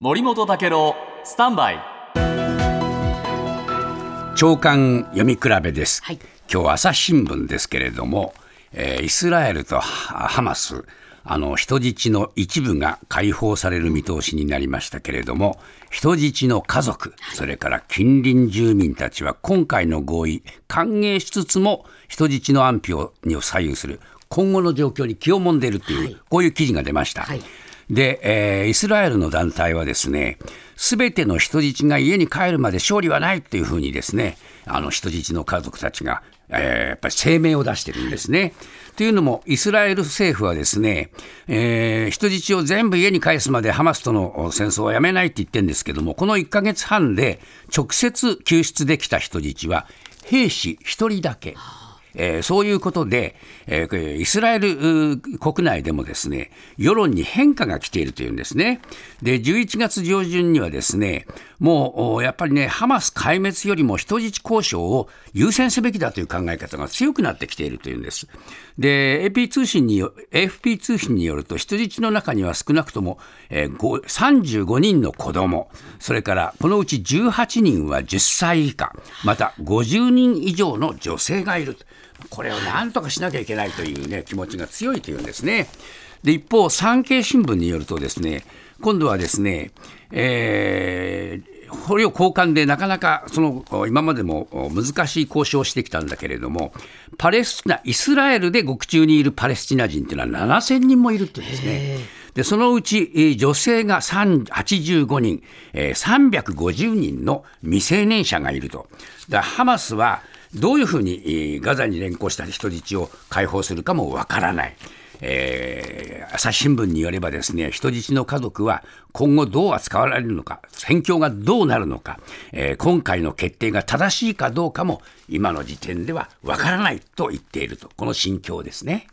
森本武郎スタンバイ。長官読み比べです、はい。今日朝日新聞ですけれども、えーイスラエルとハハマスあの人質の一部が解放される見通しになりましたけれども人質の家族それから近隣住民たちは今回の合意歓迎しつつも人質の安否をにを左右する今後の状況に気をもんでいるという、はい。こういう記事が出ました。はいで、えーイスラエルの団体はですね、すべての人質が家に帰るまで勝利はないっていうふうにですね、あの人質の家族たちが、えーやっぱり声明を出してるんですね。というのも、イスラエル政府はですね、えー人質を全部家に返すまでハマスとの戦争はやめないって言ってるんですけども、この1ヶ月半で直接救出できた人質は兵士1人だけ。えーそういうことで、えーイスラエル国内でもですね世論に変化が来ているというんですね。で11月上旬にはですねもうやっぱりねハマス壊滅よりも人質交渉を優先すべきだという考え方が強くなってきているというんです。で AP 通信に AFP 通信によると人質の中には少なくとも、えー35人の子供それからこのうち18人は10歳以下また50人以上の女性がいると。これをなんとかしなきゃいけないという、ね、気持ちが強いというんですね。で一方、産経新聞によるとですね今度はですね、えー捕虜交換でなかなかその今までも難しい交渉をしてきたんだけれども、パレスチナ、イスラエルで獄中にいるパレスチナ人というのは7000人もいるっていうんですね。でそのうちえー女性が3 85人、えー350人の未成年者がいると。だハマスはどういうふうにガザに連行した人質を解放するかもわからない。えー朝日新聞によればですね人質の家族は今後どう扱われるのか戦況がどうなるのか、えー今回の決定が正しいかどうかも今の時点ではわからないと言っているとこの心境ですね。